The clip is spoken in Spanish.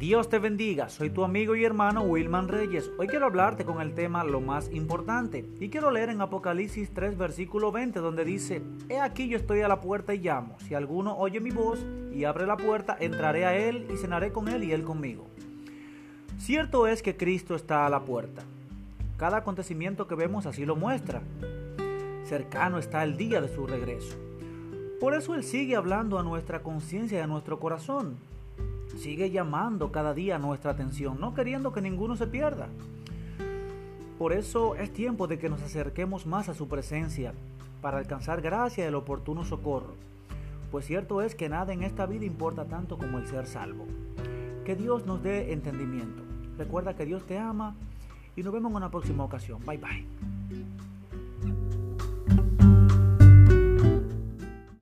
Dios te bendiga, soy tu amigo y hermano Wilman Reyes. Hoy quiero hablarte con el tema lo más importante y quiero leer en Apocalipsis 3 versículo 20 donde dice, He aquí yo estoy a la puerta y llamo, si alguno oye mi voz y abre la puerta, entraré a él y cenaré con él y él conmigo. Cierto es que Cristo está a la puerta. Cada acontecimiento que vemos así lo muestra. Cercano está el día de su regreso. Por eso Él sigue hablando a nuestra conciencia y a nuestro corazón sigue llamando cada día nuestra atención, no queriendo que ninguno se pierda. Por eso es tiempo de que nos acerquemos más a su presencia para alcanzar gracia y el oportuno socorro. Pues cierto es que nada en esta vida importa tanto como el ser salvo. Que Dios nos dé entendimiento. Recuerda que Dios te ama y nos vemos en una próxima ocasión. Bye bye.